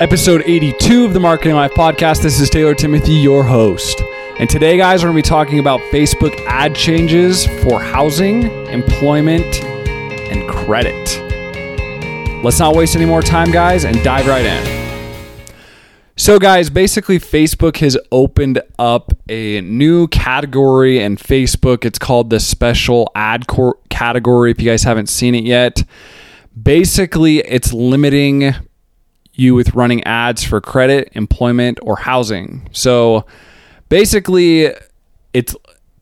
episode 82 of the Marketing Life podcast. This is Taylor Timothy, your host. And today, guys, we're going to be talking about Facebook ad changes for housing, employment, and credit. Let's not waste any more time, guys, and dive right in. So, guys, basically, Facebook has opened up a new category in Facebook. It's called the special ad cor- category. If you guys haven't seen it yet, basically, it's limiting you with running ads for credit, employment, or housing. So basically it's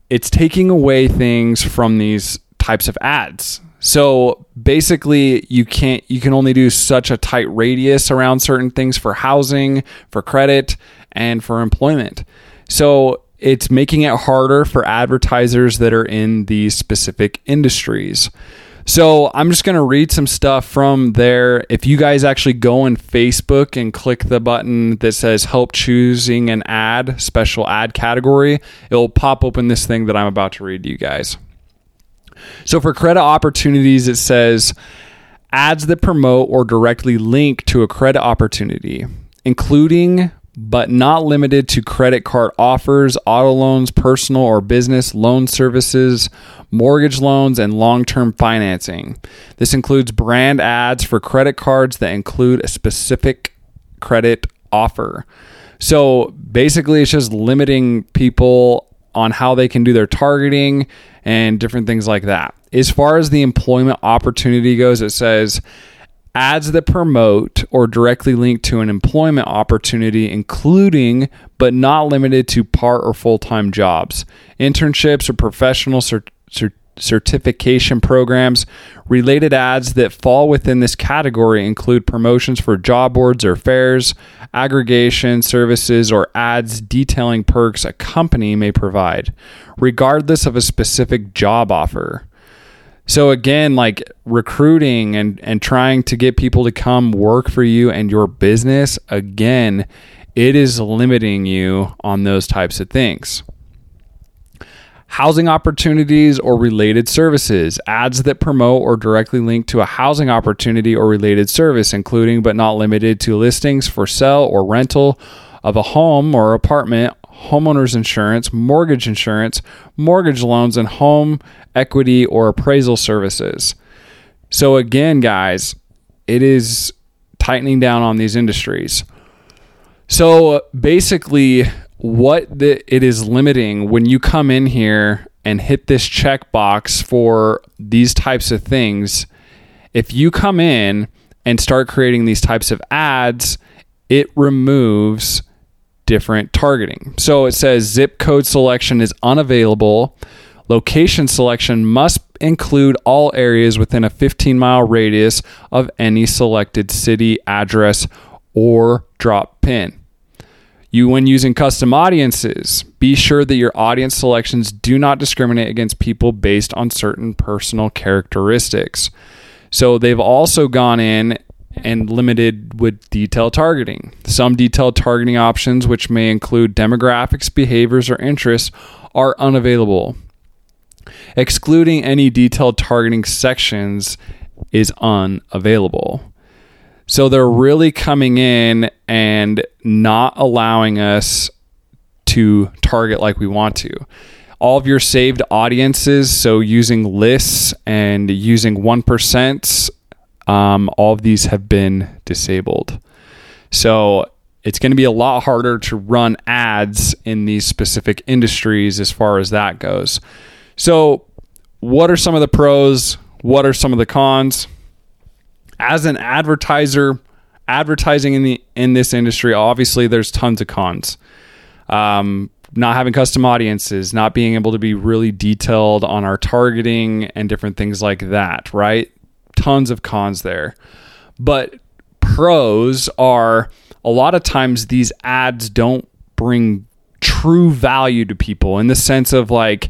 it's taking away things from these types of ads. So basically you can't you can only do such a tight radius around certain things for housing, for credit, and for employment. So it's making it harder for advertisers that are in these specific industries. So I'm just going to read some stuff from there. If you guys actually go on Facebook and click the button that says help choosing an ad, special ad category, it'll pop open this thing that I'm about to read to you guys. So for credit opportunities, it says ads that promote or directly link to a credit opportunity, including but not limited to credit card offers, auto loans, personal or business loan services, mortgage loans, and long term financing. This includes brand ads for credit cards that include a specific credit offer. So basically, it's just limiting people on how they can do their targeting and different things like that. As far as the employment opportunity goes, it says, ads that promote or directly link to an employment opportunity, including but not limited to part or full time jobs, internships, or professional cert- cert- certification programs. Related ads that fall within this category include promotions for job boards or fairs, aggregation services, or ads detailing perks a company may provide, regardless of a specific job offer. So again, like recruiting and and trying to get people to come work for you and your business, again, it is limiting you on those types of things. Housing opportunities or related services, ads that promote or directly link to a housing opportunity or related service, including but not limited to listings for sale or rental of a home or apartment homeowners insurance, mortgage insurance, mortgage loans, and home equity or appraisal services. So, again, guys, it is tightening down on these industries. So, uh, basically, what the, it is limiting when you come in here and hit this checkbox for these types of things, if you come in and start creating these types of ads, it removes different targeting. So it says zip code selection is unavailable. Location selection must include all areas within a 15 mile radius of any selected city address or drop pin. You, when using custom audiences, be sure that your audience selections do not discriminate against people based on certain personal characteristics. So they've also gone in and limited with detailed targeting. Some detailed targeting options, which may include demographics, behaviors, or interests, are unavailable. Excluding any detailed targeting sections is unavailable. So they're really coming in and not allowing us to target like we want to. All of your saved audiences, so using lists and using 1% um, all of these have been disabled. So it's going to be a lot harder to run ads in these specific industries as far as that goes. So, what are some of the pros? What are some of the cons? As an advertiser, advertising in the in this industry, obviously there's tons of cons. Um, not having custom audiences, not being able to be really detailed on our targeting and different things like that, right? Tons of cons there. But pros are a lot of times these ads don't bring true value to people in the sense of like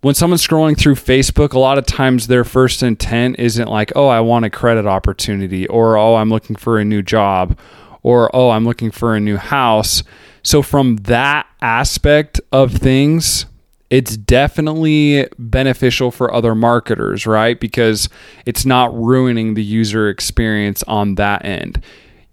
when someone's scrolling through Facebook, a lot of times their first intent isn't like, oh, I want a credit opportunity, or oh, I'm looking for a new job, or oh, I'm looking for a new house. So, from that aspect of things, it's definitely beneficial for other marketers, right? Because it's not ruining the user experience on that end.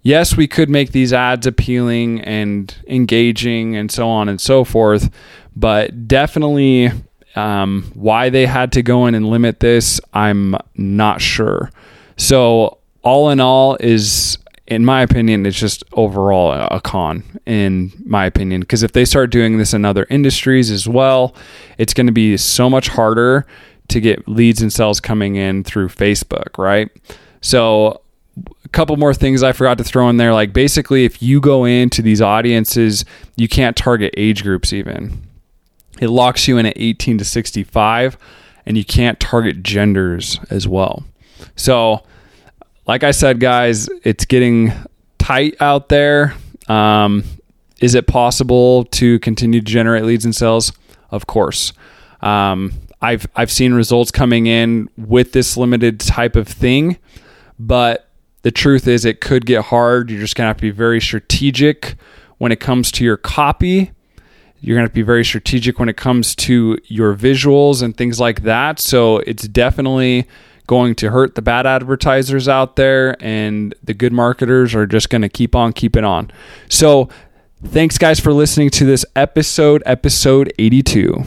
yes, we could make these ads appealing and engaging and so on and so forth, but definitely um, why they had to go in and limit this, I'm not sure. So, all in all, is in my opinion, it's just overall a con, in my opinion. Because if they start doing this in other industries as well, it's going to be so much harder to get leads and sales coming in through Facebook, right? So, a couple more things I forgot to throw in there. Like, basically, if you go into these audiences, you can't target age groups even. It locks you in at 18 to 65, and you can't target genders as well. So, like I said, guys, it's getting tight out there. Um, is it possible to continue to generate leads and sales? Of course. Um, I've I've seen results coming in with this limited type of thing, but the truth is it could get hard. You're just gonna have to be very strategic when it comes to your copy. You're gonna have to be very strategic when it comes to your visuals and things like that. So it's definitely going to hurt the bad advertisers out there, and the good marketers are just going to keep on keeping on. So, thanks, guys, for listening to this episode, episode 82.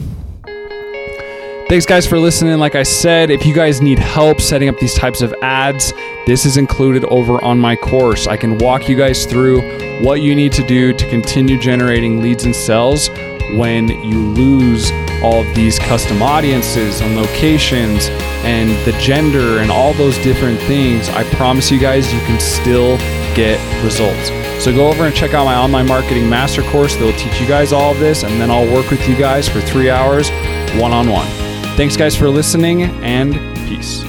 Thanks, guys, for listening. Like I said, if you guys need help setting up these types of ads, this is included over on my course. I can walk you guys through what you need to do to continue generating leads and sales when you lose all of these custom audiences and locations and the gender and all those different things, I promise you guys you can still get results. So go over and check out my online marketing master course that will teach you guys all of this, and then I'll work with you guys for three hours one on one. Thanks, guys, for listening, and peace.